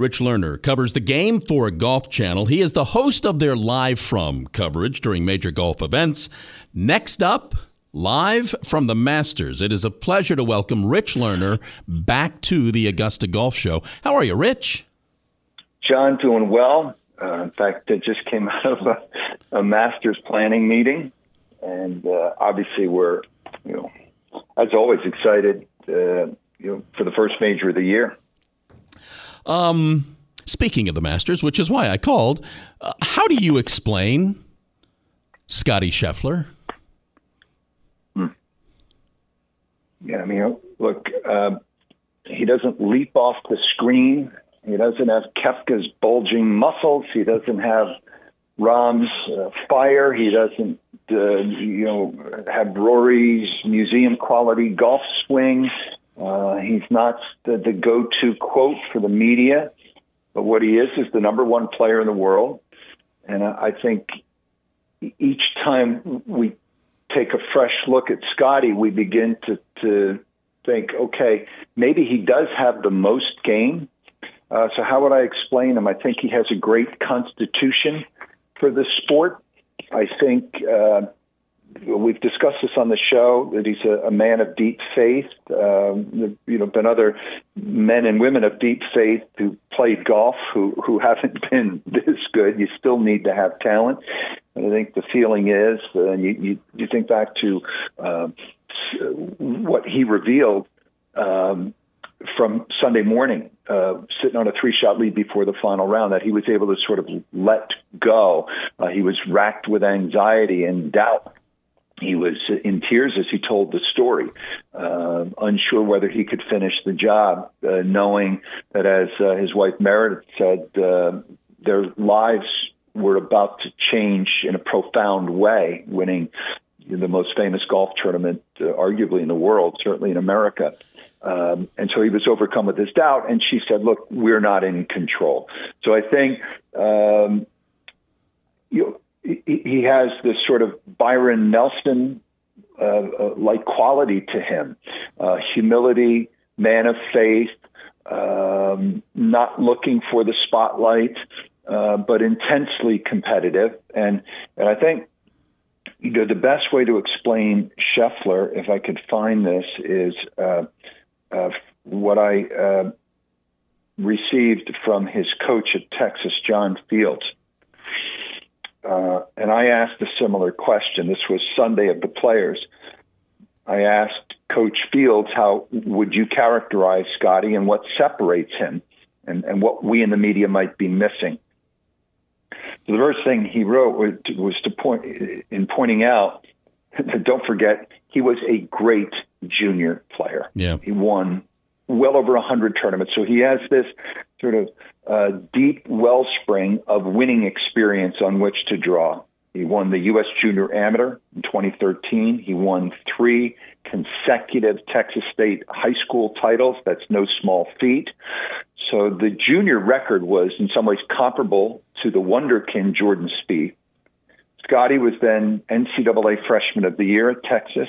Rich Lerner covers the game for a Golf Channel. He is the host of their live from coverage during major golf events. Next up, live from the Masters, it is a pleasure to welcome Rich Lerner back to the Augusta Golf Show. How are you, Rich? John, doing well. Uh, in fact, I just came out of a, a Masters planning meeting, and uh, obviously we're, you know, as always, excited, uh, you know, for the first major of the year. Um, speaking of the Masters, which is why I called, uh, how do you explain Scotty Scheffler? Hmm. Yeah, I mean, look, uh, he doesn't leap off the screen. He doesn't have Koepka's bulging muscles. He doesn't have Rahm's uh, fire. He doesn't, uh, you know, have Rory's museum quality golf swing. Uh, he's not the, the go-to quote for the media, but what he is is the number one player in the world. And I think each time we take a fresh look at Scotty, we begin to, to think, okay, maybe he does have the most game. Uh, so how would I explain him? I think he has a great constitution for the sport. I think uh, we've discussed this on the show that he's a, a man of deep faith. Um, you know, been other men and women of deep faith who played golf who who haven't been this good. You still need to have talent. And I think the feeling is, uh, you, you you think back to uh, what he revealed. Um, from Sunday morning, uh, sitting on a three shot lead before the final round, that he was able to sort of let go. Uh, he was racked with anxiety and doubt he was in tears as he told the story, uh, unsure whether he could finish the job, uh, knowing that, as uh, his wife Meredith said, uh, their lives were about to change in a profound way, winning the most famous golf tournament, uh, arguably in the world, certainly in America. Um, and so he was overcome with this doubt, and she said, "Look, we're not in control." So I think um, you. Know, he has this sort of Byron Nelson uh, uh, like quality to him uh, humility, man of faith, um, not looking for the spotlight, uh, but intensely competitive. And, and I think you know, the best way to explain Scheffler, if I could find this, is uh, uh, what I received from his coach at Texas, John Fields uh, and I asked a similar question. This was Sunday of the players. I asked Coach Fields, how would you characterize Scotty and what separates him and, and what we in the media might be missing? So the first thing he wrote was, was to point in pointing out that don't forget he was a great junior player. Yeah. He won well over 100 tournaments. So he has this sort of uh, deep wellspring of winning experience on which to draw. He won the U.S. Junior Amateur in 2013. He won three consecutive Texas State high school titles. That's no small feat. So the junior record was in some ways comparable to the wonderkin Jordan Spieth. Scotty was then NCAA Freshman of the Year at Texas,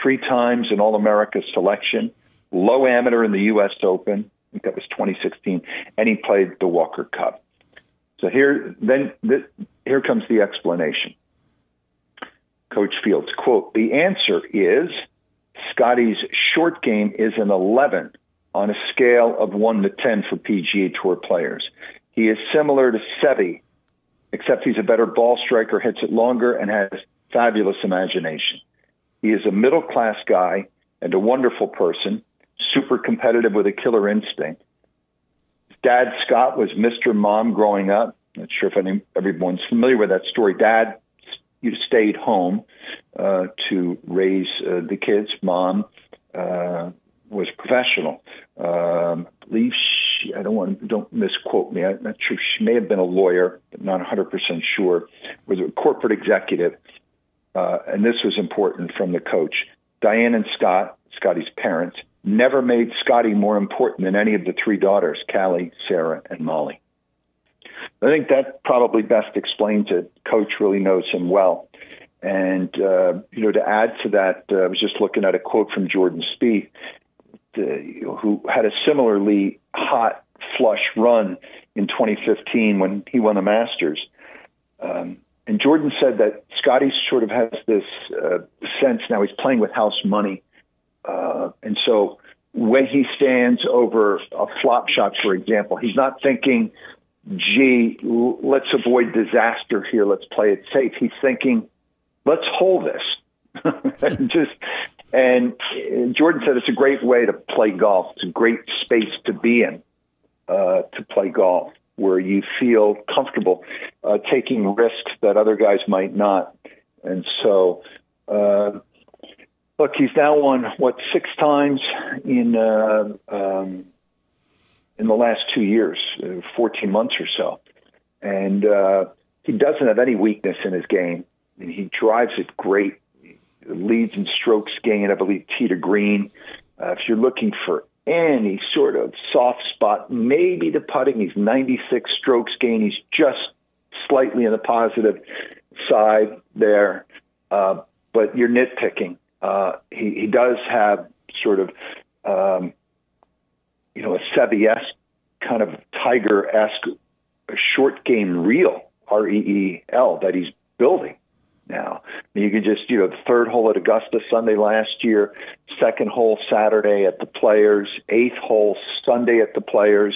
three times an All America selection, low amateur in the U.S. Open. Think that was 2016, and he played the Walker Cup. So here, then, this, here comes the explanation. Coach Fields quote: "The answer is Scotty's short game is an 11 on a scale of one to 10 for PGA Tour players. He is similar to Seve, except he's a better ball striker, hits it longer, and has fabulous imagination. He is a middle class guy and a wonderful person super competitive with a killer instinct. Dad Scott was Mr. Mom growing up. Not sure if any, everyone's familiar with that story. Dad you stayed home uh, to raise uh, the kids. Mom uh, was professional. Um, I believe she, I don't want don't misquote me. I'm not sure. She may have been a lawyer, but not 100 percent sure. Was a corporate executive, uh, and this was important from the coach. Diane and Scott, Scotty's parents, never made Scotty more important than any of the three daughters, Callie, Sarah, and Molly. I think that probably best explains it. Coach really knows him well. And, uh, you know, to add to that, uh, I was just looking at a quote from Jordan Spieth, uh, who had a similarly hot flush run in 2015 when he won the Masters. Um, and Jordan said that Scotty sort of has this uh, sense now he's playing with house money. Uh, and so when he stands over a flop shot, for example, he's not thinking, gee, let's avoid disaster here, let's play it safe. He's thinking, let's hold this. just and Jordan said it's a great way to play golf. It's a great space to be in uh, to play golf, where you feel comfortable uh, taking risks that other guys might not. And so, uh, look, he's now won what six times in uh, um, in the last two years, uh, fourteen months or so, and uh, he doesn't have any weakness in his game. I mean, he drives it great. leads in strokes gained, I believe, tee to green. Uh, if you're looking for any sort of soft spot, maybe the putting, he's 96 strokes gained. He's just slightly in the positive side there. Uh, but you're nitpicking. Uh, he, he does have sort of, um, you know, a Seve esque kind of Tiger esque short game reel, R E E L, that he's building now. You could just, you know, the third hole at Augusta Sunday last year, second hole Saturday at the Players, eighth hole Sunday at the Players,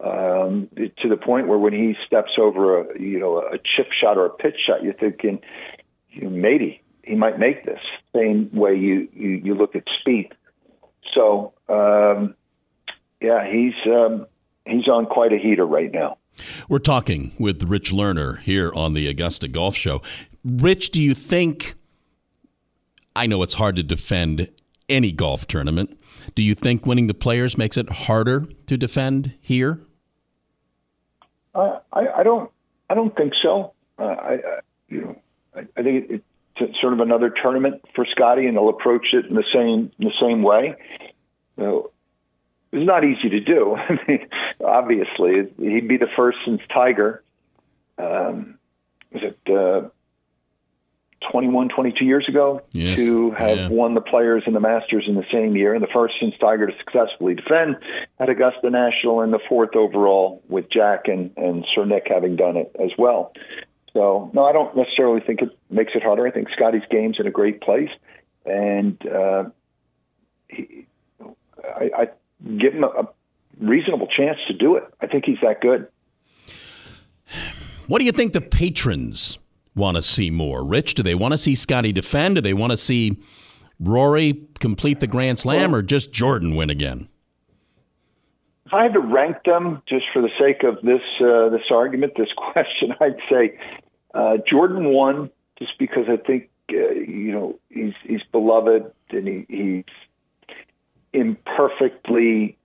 um, to the point where when he steps over a, you know, a chip shot or a pitch shot, you're thinking, you know, maybe he might make this. Same way you you, you look at Spieth. So um, yeah, he's um, he's on quite a heater right now. We're talking with Rich Lerner here on the Augusta Golf Show. Rich, do you think? I know it's hard to defend any golf tournament. Do you think winning the players makes it harder to defend here? Uh, I, I, don't. I don't think so. Uh, I, I, you know, I, I think it, it's sort of another tournament for Scotty, and he'll approach it in the same in the same way. Know, it's not easy to do. I mean, obviously, he'd be the first since Tiger. Um, was it uh, 21, 22 years ago yes. to have yeah. won the Players and the Masters in the same year, and the first since Tiger to successfully defend at Augusta National, and the fourth overall with Jack and, and Sir Nick having done it as well. So, no, I don't necessarily think it makes it harder. I think Scotty's game's in a great place, and uh, he, I, I give him a, a reasonable chance to do it. I think he's that good. What do you think the patrons want to see more? Rich, do they want to see Scotty defend? Do they want to see Rory complete the Grand Slam or just Jordan win again? If I had to rank them just for the sake of this uh, this argument, this question, I'd say uh, Jordan won just because I think uh, you know he's he's beloved and he, he's imperfectly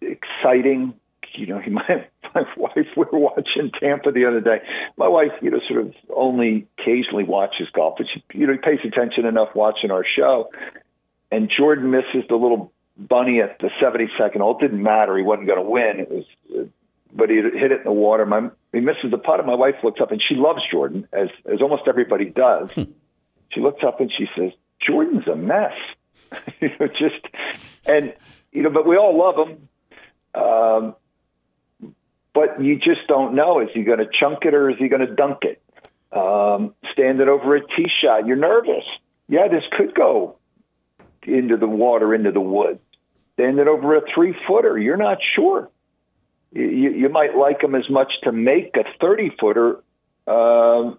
exciting. You know, he, my my wife we were watching Tampa the other day. My wife, you know, sort of only occasionally watches golf, but she you know pays attention enough watching our show. And Jordan misses the little bunny at the 72nd hole. It didn't matter; he wasn't going to win. It was, but he hit it in the water. My he misses the putt, and my wife looks up, and she loves Jordan, as as almost everybody does. Hmm. she looks up and she says, "Jordan's a mess." you know, just and you know, but we all love him. Um, but you just don't know. Is he going to chunk it or is he going to dunk it? Um, standing over a tee shot, you're nervous. Yeah, this could go into the water, into the woods. Standing over a three footer, you're not sure. You, you might like him as much to make a 30 footer um,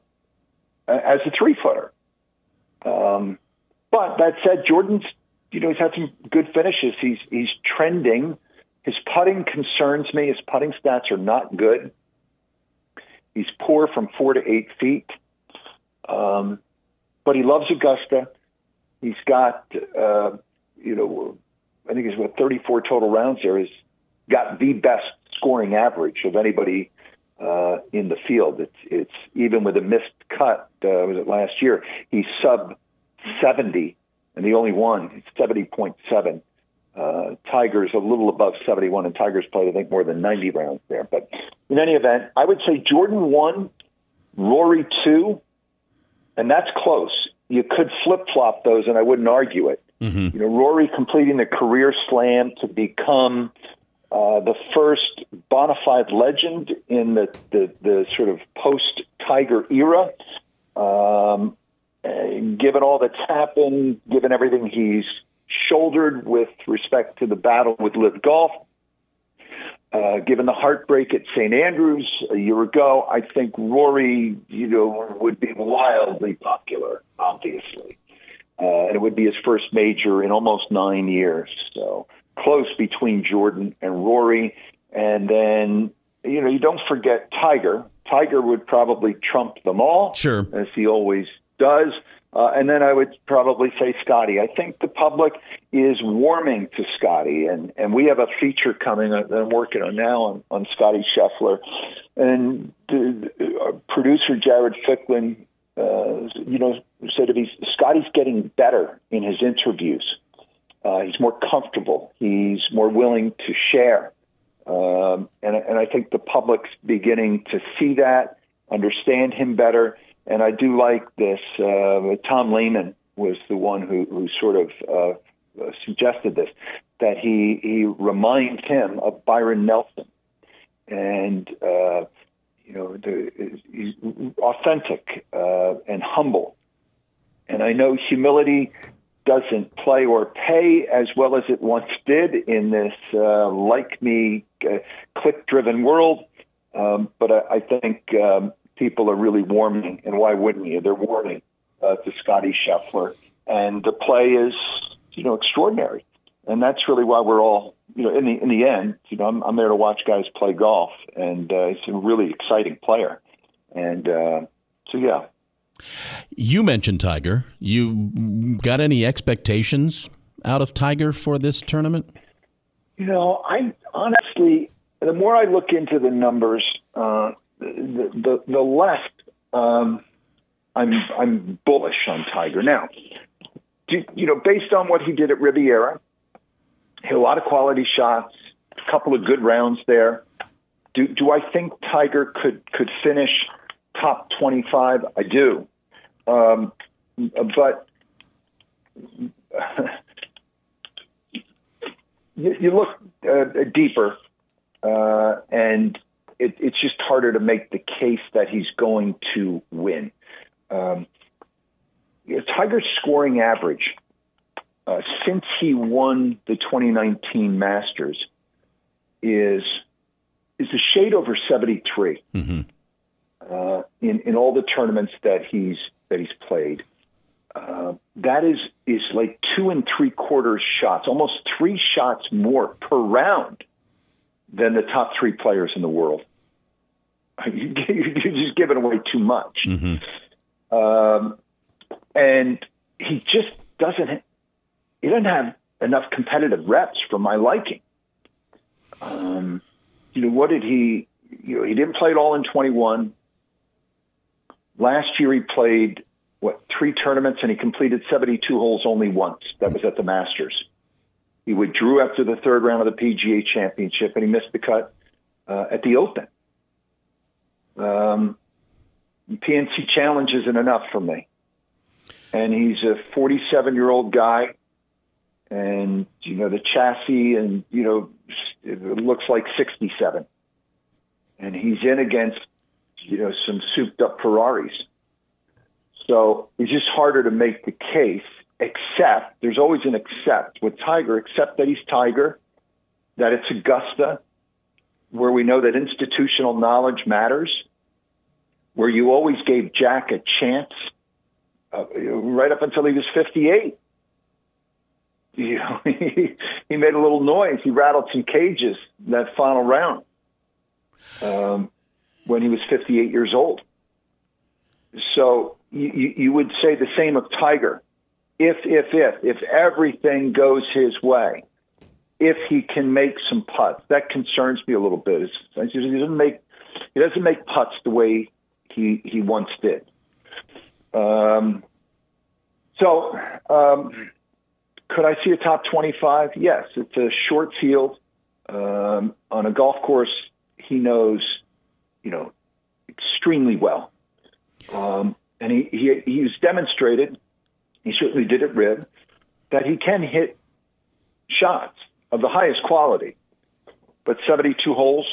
as a three footer. Um, but that said, Jordan's you know, he's had some good finishes. He's he's trending. His putting concerns me. His putting stats are not good. He's poor from four to eight feet. Um, but he loves Augusta. He's got, uh, you know, I think he's what 34 total rounds there. He's got the best scoring average of anybody uh, in the field. It's it's even with a missed cut. Uh, was it last year? He's sub 70 and the only one, 70.7. Uh, Tigers a little above 71, and Tigers played, I think, more than 90 rounds there. But in any event, I would say Jordan one, Rory two, and that's close. You could flip flop those, and I wouldn't argue it. Mm-hmm. You know, Rory completing the career slam to become uh, the first bona fide legend in the, the, the sort of post Tiger era. Um, given all that's happened, given everything he's shouldered with respect to the battle with LIV Golf, uh, given the heartbreak at St. Andrews a year ago, I think Rory, you know, would be wildly popular, obviously. Uh, and it would be his first major in almost nine years. So close between Jordan and Rory. And then, you know, you don't forget Tiger. Tiger would probably trump them all, sure, as he always does. Uh, and then I would probably say Scotty. I think the public is warming to Scotty, and, and we have a feature coming that I'm working on now on, on Scotty Scheffler. And the, uh, producer Jared Ficklin, uh, you know, said to me, Scotty's getting better in his interviews. Uh, he's more comfortable. He's more willing to share. Um, and, and I think the public's beginning to see that, understand him better and I do like this. Uh, Tom Lehman was the one who, who sort of uh, suggested this that he he reminds him of Byron Nelson, and uh, you know the, he's authentic uh, and humble. And I know humility doesn't play or pay as well as it once did in this uh, like me uh, click driven world. Um, but I, I think um, people are really warming, and why wouldn't you? They're warming uh, to Scotty Scheffler, and the play is, you know, extraordinary, and that's really why we're all, you know, in the in the end, you know, I'm, I'm there to watch guys play golf, and uh, he's a really exciting player, and uh, so yeah. You mentioned Tiger. You got any expectations out of Tiger for this tournament? You know, I honestly, the more I look into the numbers, uh, the the, the left, um, I'm I'm bullish on Tiger now. Do, you know, based on what he did at Riviera, a lot of quality shots, a couple of good rounds there. Do do I think Tiger could could finish top twenty five? I do, um, but. you, you look uh, deeper, uh, and it, it's just harder to make the case that he's going to win. Um, Tiger's scoring average uh, since he won the 2019 Masters is is a shade over 73 mm-hmm. uh, in in all the tournaments that he's that he's played. Uh, that is is like two and three quarters shots, almost three shots more per round than the top three players in the world. you're just giving away too much. Mm-hmm. Um, and he just doesn't. He doesn't have enough competitive reps for my liking. Um, you know what did he? You know he didn't play it all in 21. Last year he played what three tournaments and he completed 72 holes only once. That was at the Masters. He withdrew after the third round of the PGA Championship and he missed the cut uh, at the Open. Um, PNC Challenge isn't enough for me. And he's a 47 year old guy, and you know the chassis, and you know it looks like 67. And he's in against you know some souped up Ferraris. So it's just harder to make the case. Except there's always an except with Tiger, except that he's Tiger, that it's Augusta, where we know that institutional knowledge matters, where you always gave Jack a chance uh, right up until he was 58. You know, he, he made a little noise. He rattled some cages that final round um, when he was 58 years old. So you, you would say the same of Tiger. If, if, if, if everything goes his way, if he can make some putts. That concerns me a little bit. It's, he doesn't make he doesn't make putts the way he he once did. Um, so, um, could I see a top twenty-five? Yes, it's a short field um, on a golf course. He knows, you know, extremely well, um, and he, he he's demonstrated. He certainly did at Riv that he can hit shots of the highest quality. but 72 holes,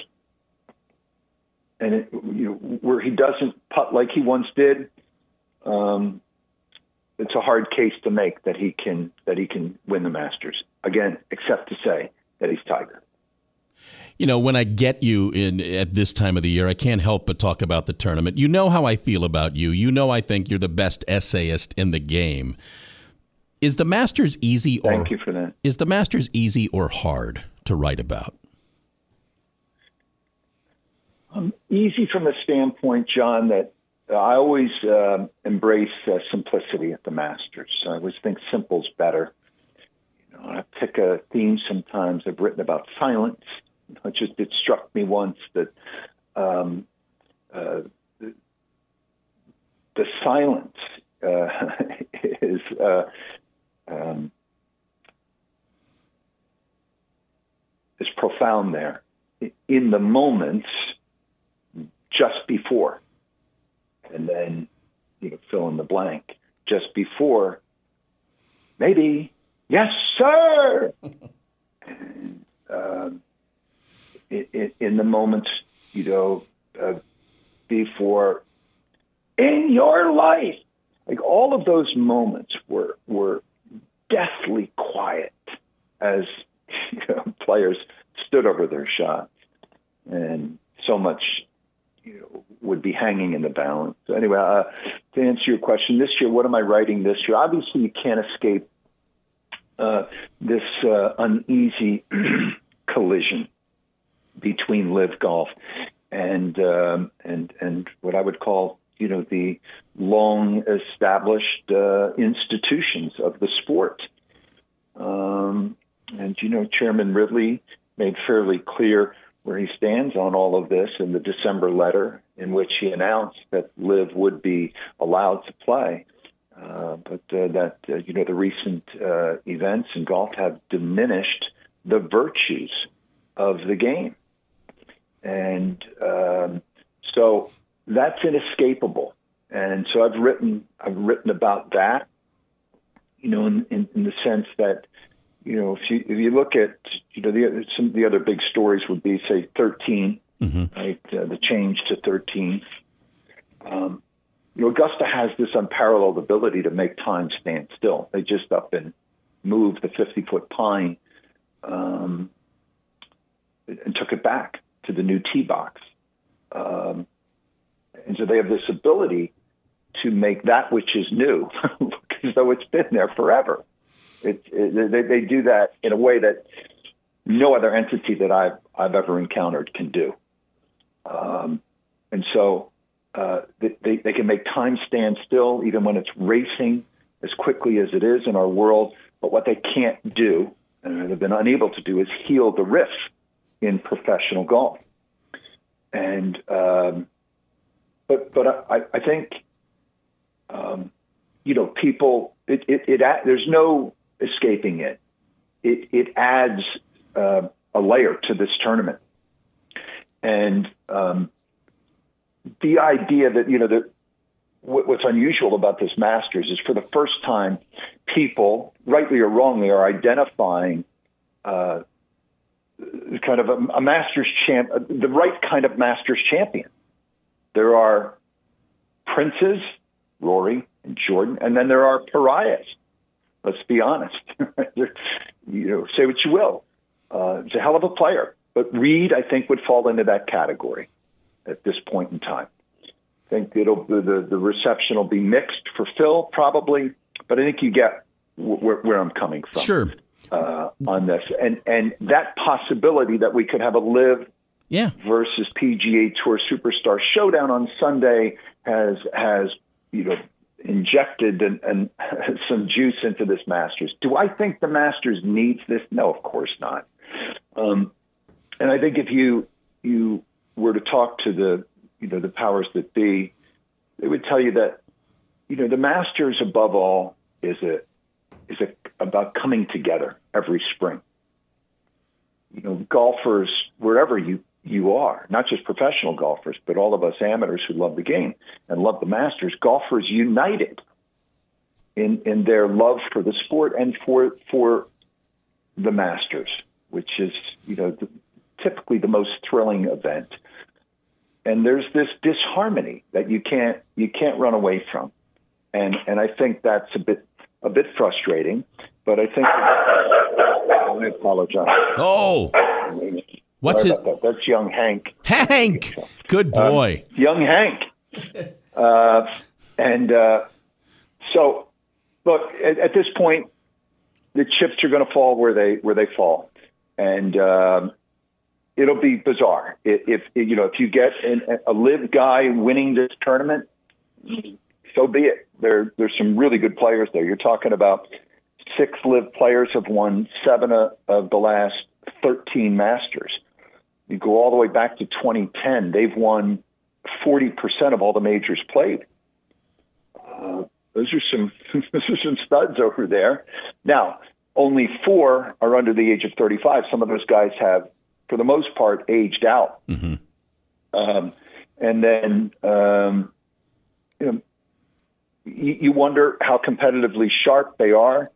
and it, you know, where he doesn't putt like he once did, um, it's a hard case to make that he can that he can win the Masters again, except to say that he's Tiger. You know, when I get you in at this time of the year, I can't help but talk about the tournament. You know how I feel about you. You know I think you're the best essayist in the game. Is the Masters easy or Thank you for that. Is the Masters easy or hard to write about? Um, easy from the standpoint, John, that I always uh, embrace uh, simplicity at the Masters. I always think simple's better. You know, I pick a theme sometimes. I've written about silence it just it struck me once that um, uh, the, the, silence uh, is uh, um, is profound there in the moments just before, and then you know fill in the blank just before. Maybe yes, sir. um, in, in the moments, you know, uh, before in your life. Like all of those moments were were deathly quiet as you know, players stood over their shots, and so much you know, would be hanging in the balance. So anyway, uh, to answer your question, this year, what am I writing this year? Obviously, you can't escape uh, this uh, uneasy collision between LIV Golf and um, and and what I would call you know the long established uh, institutions of the sport. Um, and you know, Chairman Ridley made fairly clear where he stands on all of this in the December letter, in which he announced that LIV would be allowed to play. Uh, but uh, that uh, you know the recent uh, events in golf have diminished the virtues of the game. And um, so that's inescapable. And so I've written I've written about that, you know, in, in, in the sense that, you know, if you if you look at you know the some of the other big stories would be say 13, mm-hmm. right, uh, the change to 13. Um, you know, Augusta has this unparalleled ability to make time stand still. They just up and moved the 50 foot pine um, and took it back to the new tee box. Um, and so they have this ability to make that which is new look as though it's been there forever. It, it, they, they do that in a way that no other entity that I've, I've ever encountered can do. Um, and so uh, they, they can make time stand still even when it's racing as quickly as it is in our world. But what they can't do, and they've been unable to do, is heal the riff in professional golf. And um, but but I, I think um, you know people it, it, it there's no escaping it. It it adds uh, a layer to this tournament, and um, the idea that you know that what's unusual about this Masters is for the first time, people, rightly or wrongly, are identifying uh, kind of a, a Masters champ, the right kind of Masters champion. There are princes, Rory and Jordan, and then there are pariahs. Let's be honest. you know, say what you will. Uh, a hell of a player, but Reed, I think, would fall into that category at this point in time. I think it'll the the, the reception will be mixed for Phil, probably, but I think you get where, where I'm coming from. Sure uh, on this, and and that possibility that we could have a LIV yeah. versus PGA Tour Superstar showdown on Sunday has has you know injected an, an, some juice into this Masters. Do I think the Masters needs this? No, of course not. Um, and I think if you you were to talk to the you know the powers that be, they would tell you that you know the Masters above all is a is a, about coming together every spring. You know, golfers, wherever you, you are, not just professional golfers, but all of us amateurs who love the game and love the Masters, golfers united in, in their love for the sport and for, for the Masters, which is, you know, the, typically the most thrilling event. And there's this disharmony that you can't you can't run away from, and and I think that's a bit a bit frustrating. But I think I apologize. Oh, what's Sorry it? that. That's young Hank. Hank, good boy. young Hank. Uh, and uh, so, look, at, at this point, the chips are going to fall where they where they fall, and um, it'll be bizarre if, if you know if you get an, a LIV guy winning this tournament. So be it. There, there's some really good players there. You're talking about six LIV players have won seven of, of the last 13 Masters. You go all the way back to 2010. They've won 40% of all the majors played. Uh, those are some those are some studs over there. Now, only four are under the age of 35. Some of those guys have, for the most part, aged out. Um, and then, um, you know, you, you wonder how competitively sharp they are.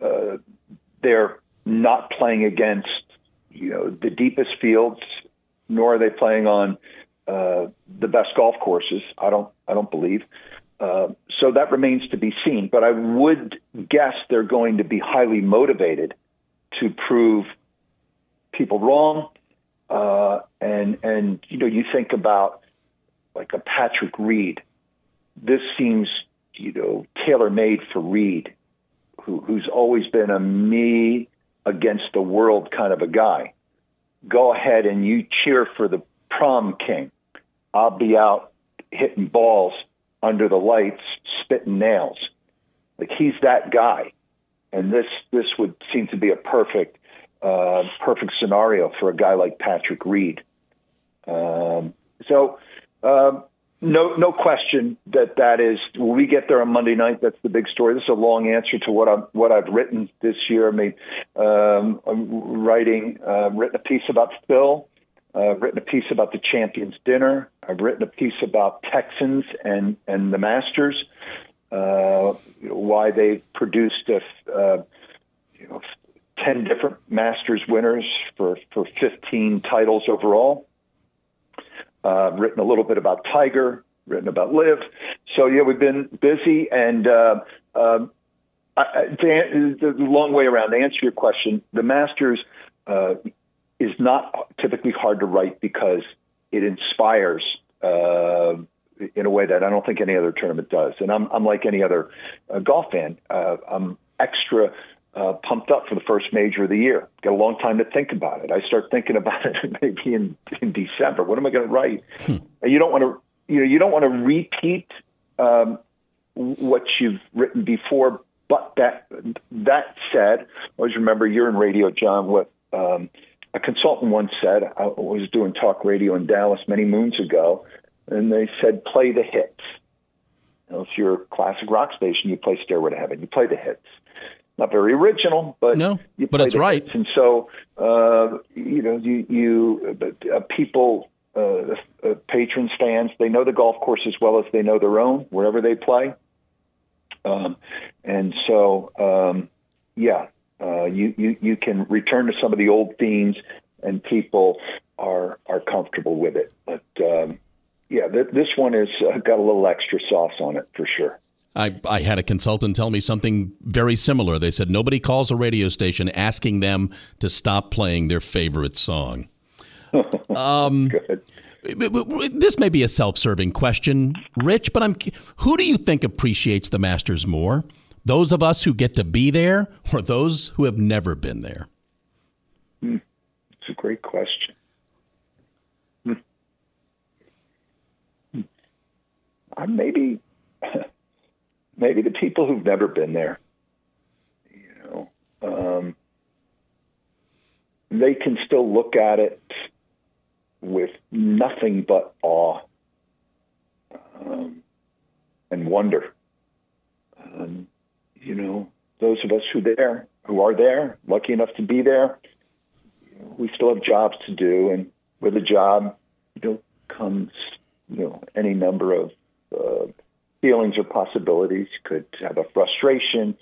Uh, they're not playing against, you know, the deepest fields, nor are they playing on uh, the best golf courses. I don't, I don't believe. Uh, so that remains to be seen. But I would guess they're going to be highly motivated to prove people wrong. Uh, and and you know, you think about like a Patrick Reed. This seems you know tailor made for Reed, who, who's always been a me against the world kind of a guy. Go ahead and you cheer for the prom king. I'll be out hitting balls under the lights, spitting nails. Like he's that guy, and this this would seem to be a perfect uh, perfect scenario for a guy like Patrick Reed. Um, so. Um, no, no question that that is. When we get there on Monday night, that's the big story. This is a long answer to what I'm what I've written this year. I mean, um, I'm writing, uh, written a piece about Phil. Uh, I've written a piece about the Champions Dinner. I've written a piece about Texans and and the Masters. Uh, why they produced a, uh, you know, ten different Masters winners for for 15 titles overall. Uh, written a little bit about Tiger, written about LIV. So yeah, we've been busy, and uh, I, I, to, the long way around. To answer your question, the Masters uh, is not typically hard to write because it inspires uh, in a way that I don't think any other tournament does. And I'm, I'm like any other uh, golf fan. Uh, I'm extra uh, pumped up for the first major of the year. Got a long time to think about it. I start thinking about it maybe in, in December. What am I going to write? And you don't want to, you know, you don't want to repeat um, what you've written before. But that that said, I always remember you're in radio, John. What um, a consultant once said. I was doing talk radio in Dallas many moons ago, and they said, "Play the hits." You know, if you're a classic rock station, you play "Stairway to Heaven." You play the hits not very original, but No, but it's right. hits. And so, uh, you know, you, you uh, people, uh, uh, patrons, fans, they know the golf course as well as they know their own wherever they play. Um, and so, um, yeah, uh, you, you you can return to some of the old themes, and people are are comfortable with it. But um, yeah, th- this one has uh, got a little extra sauce on it for sure. I, I had a consultant tell me something very similar. They said nobody calls a radio station asking them to stop playing their favorite song. Um, Good. This may be a self-serving question, Rich, but I'm who do you think appreciates the Masters more? Those of us who get to be there or those who have never been there? It's a great question. Hmm. Hmm. Uh, maybe, maybe the people who've never been there. You know, um, they can still look at it with nothing but awe um, and wonder. Um, you know, those of us who there, who are there, lucky enough to be there, we still have jobs to do, and with a job, you know, comes you know any number of uh, feelings or possibilities. You could have a frustration,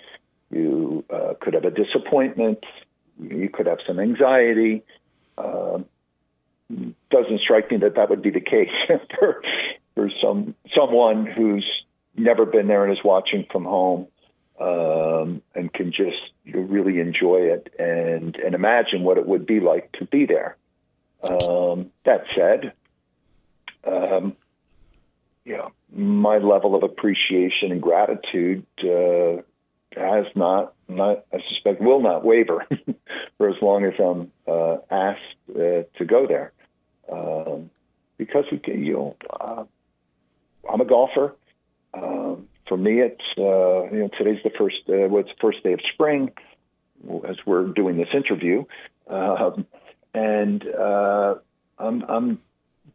you uh, could have a disappointment, you could have some anxiety. Um doesn't strike me that that would be the case for for some someone who's never been there and is watching from home um, and can just really enjoy it and and imagine what it would be like to be there. Um, that said, um, know, my level of appreciation and gratitude uh, has not, not, I suspect, will not waver for as long as I'm uh, asked uh, to go there. Um, because we can, you know, uh, I'm a golfer. Um, for me, it's uh, you know today's the first uh, what's the first day of spring as we're doing this interview, um, and I'm I'm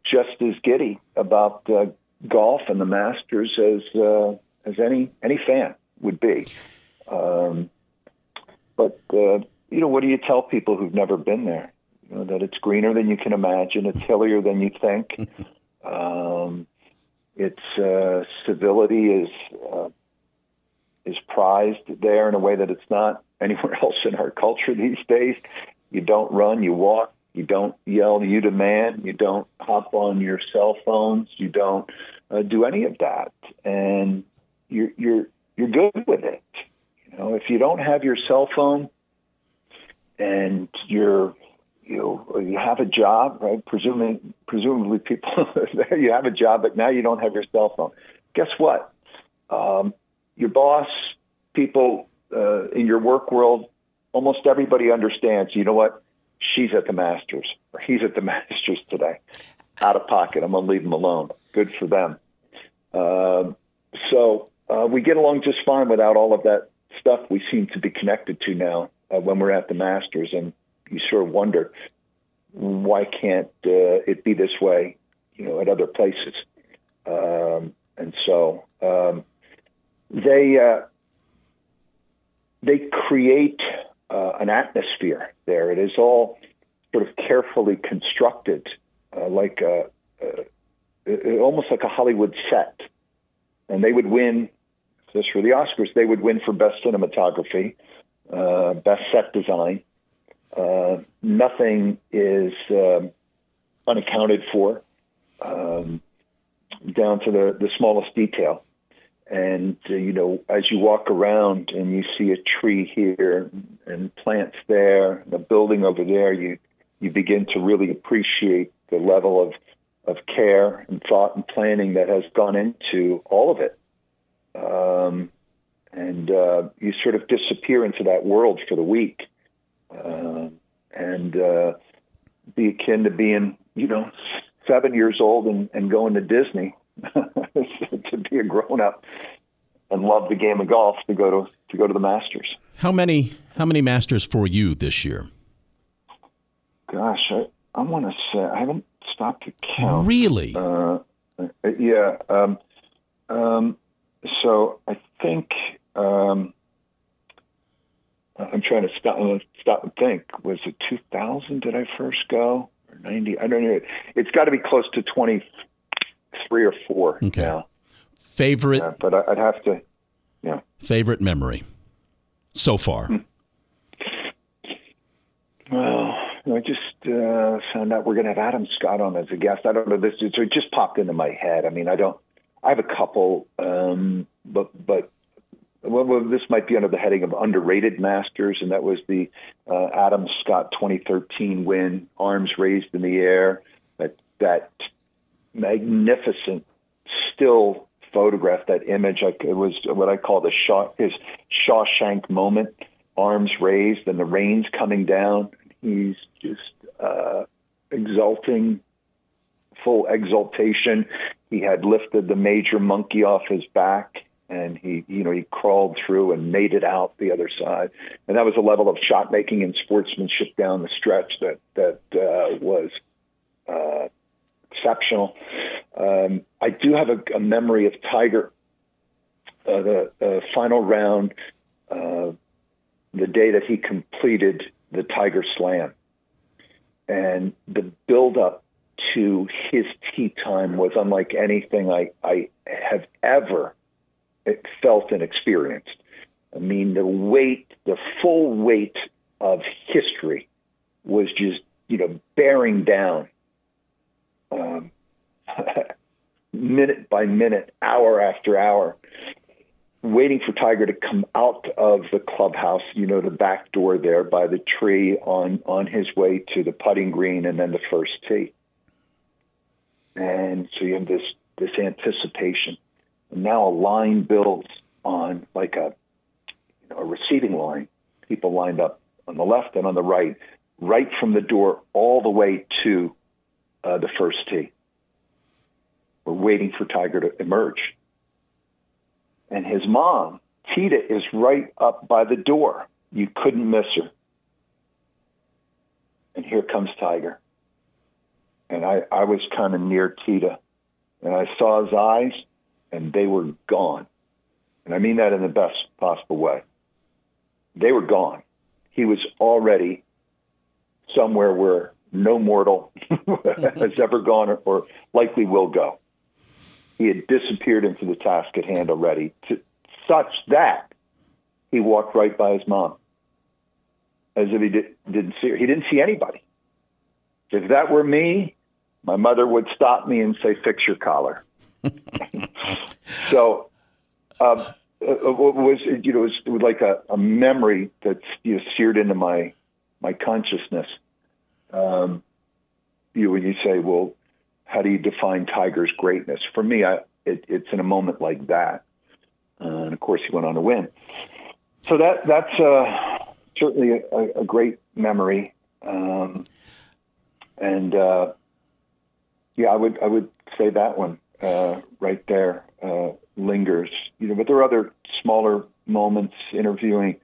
just as giddy about uh, golf and the Masters as uh, as any any fan would be. Um, but uh, you know, what do you tell people who've never been there? You know, that it's greener than you can imagine, it's hillier than you think. um, its uh, civility is uh, is prized there in a way that it's not anywhere else in our culture these days. You don't run, you walk. You don't yell, you demand. You don't hop on your cell phones. You don't uh, do any of that, and you're you're you're good with it. You know, if you don't have your cell phone and you're you you have a job, right? Presumably, presumably people you have a job, but now you don't have your cell phone. Guess what? Um, your boss, people uh, in your work world, almost everybody understands. You know what? She's at the Masters, or he's at the Masters today, out of pocket. I'm going to leave them alone. Good for them. Um, so uh, we get along just fine without all of that stuff we seem to be connected to now uh, when we're at the Masters. And you sort of wonder why can't uh, it be this way, you know, at other places. Um, and so um, they uh, they create uh, an atmosphere there. It is all sort of carefully constructed, uh, like a, a, almost like a Hollywood set. And they would win, just for the Oscars, they would win for best cinematography, uh, best set design, uh, nothing is um, unaccounted for, um, down to the, the smallest detail. And uh, you know, as you walk around and you see a tree here and plants there, a building over there, you you begin to really appreciate the level of of care and thought and planning that has gone into all of it. Um, and uh, you sort of disappear into that world for the week uh, and uh, be akin to being, you know, seven years old and, and going to Disney to be a grown up and love the game of golf to go to to go to the Masters. How many how many Masters for you this year? Gosh, I, I want to say I haven't stopped to count. Really? Uh, yeah. Um, um, so I think um, I'm trying to stop, uh, stop and think. Was it 2000? Did I first go or 90? I don't know. It's got to be close to 23 or four okay. now. Favorite, yeah, but I'd have to. Yeah. Favorite memory so far. Hmm. Well, I just uh, found out we're going to have Adam Scott on as a guest. I don't know this. So it just popped into my head. I mean, I don't. I have a couple, um, but but well, well, this might be under the heading of underrated masters, and that was the uh, Adam Scott 2013 win, arms raised in the air. That that magnificent still photograph, that image. Like it was what I call the Shaw, his Shawshank moment, arms raised and the rain's coming down. He's just uh, exulting, full exultation. He had lifted the major monkey off his back and he, you know, he crawled through and made it out the other side. And that was a level of shot making and sportsmanship down the stretch that that uh, was uh, exceptional. Um, I do have a, a memory of Tiger, uh, the uh, final round, uh, the day that he completed the Tiger Slam, and the build up to his tee time was unlike anything I, I have ever felt and experienced. I mean, the weight, the full weight of history was just, you know, bearing down um, minute by minute, hour after hour, waiting for Tiger to come out of the clubhouse, you know, the back door there by the tree on, on his way to the putting green and then the first tee. And so you have this, this anticipation. And now a line builds on like a, you know, a receiving line. People lined up on the left and on the right, right from the door all the way to uh, the first tee. We're waiting for Tiger to emerge and his mom, Tida, is right up by the door. You couldn't miss her. And here comes Tiger. And I, I was kind of near Tida, and I saw his eyes, and they were gone. And I mean that in the best possible way. They were gone. He was already somewhere where no mortal has ever gone or, or likely will go he had disappeared into the task at hand already, to, such that he walked right by his mom, as if he did, didn't see her. He didn't see anybody. If that were me, my mother would stop me and say, "Fix your collar." so, um, it was you know it was like a, a memory that's you know, seared into my my consciousness. Um, you when you say, "Well, how do you define Tiger's greatness? For me, I, it, it's in a moment like that. Uh, and of course, he went on to win. So that that's uh, certainly a, a, great memory. Um, and uh, yeah, I would I would say that one uh, right there uh, lingers. You know, but there are other smaller moments interviewing.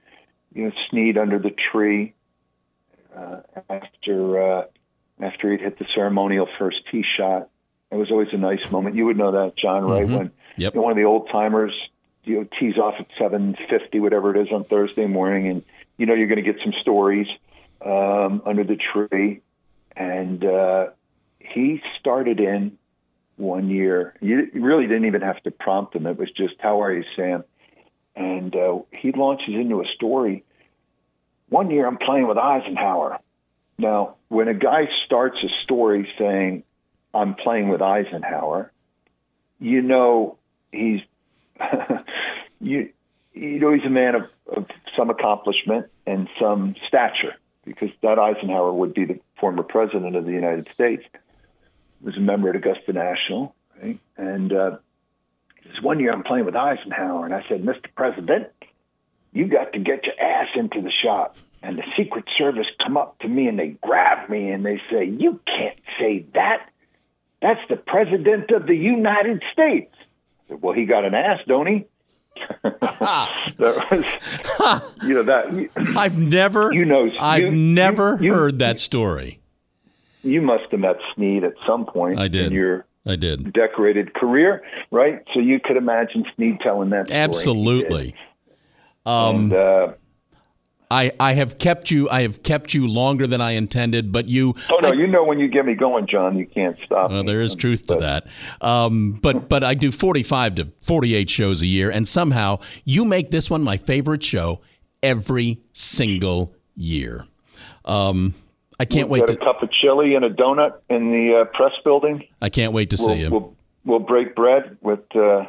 You know, Snead under the tree uh, after after he'd hit the ceremonial first tee shot. It was always a nice moment. You would know that, John, right? Mm-hmm. When yep. you know, one of the old timers, you know, tees off at seven fifty, whatever it is, on Thursday morning, and you know you're going to get some stories um, under the tree. And uh, he started in one year. You really didn't even have to prompt him. It was just, "How are you, Sam?" And uh, he launches into a story. One year, I'm playing with Eisenhower. Now, when a guy starts a story saying, I'm playing with Eisenhower, you know he's you you know he's a man of, of some accomplishment and some stature because that Eisenhower would be the former president of the United States. Was a member at Augusta National, right? And uh, this one year I'm playing with Eisenhower, and I said, Mr. President, you got to get your ass into the shop. And the Secret Service come up to me and they grab me and they say, You can't say that. That's the President of the United States. Said, well, he got an ass, don't he? was, you know that. I've never, you know, I've you, never you, heard that story. You must have met Snead at some point. I did. In your I did. Decorated career, right? So you could imagine Snead telling that story. Um, and, uh, I, I have kept you I have kept you longer than I intended, but you. Oh no, I, you know when you get me going, John, you can't stop. Well, me. there is truth to that. Um, but but I do forty five to forty eight shows a year, and somehow you make this one my favorite show every single year. Um, I can't we'll wait get to a cup of chili and a donut in the uh, press building. I can't wait to we'll, see you. We'll, we'll break bread with. Uh,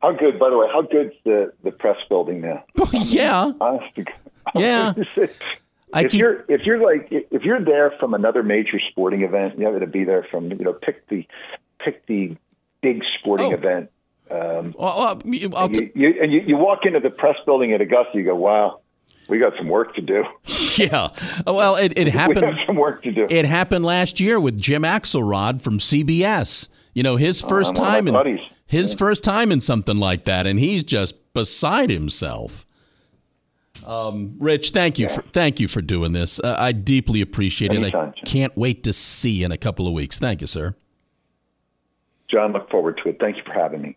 how good, by the way? How good's the the press building now? Oh, yeah. Honest to, yeah. I if keep... you're if you're like if you're there from another major sporting event, you have to be there from you know pick the pick the big sporting oh. event. Um, well, I'll t- you, you, and you, you walk into the press building at Augusta, you go, "Wow, we got some work to do." yeah. Well, it, it happened. we have some work to do. It happened last year with Jim Axelrod from CBS. You know, his first uh, time in buddies. His first time in something like that, and he's just beside himself. Um, Rich, thank you yeah. for thank you for doing this. Uh, I deeply appreciate Anytime, it. I can't wait to see you in a couple of weeks. Thank you, sir. John, look forward to it. Thank you for having me.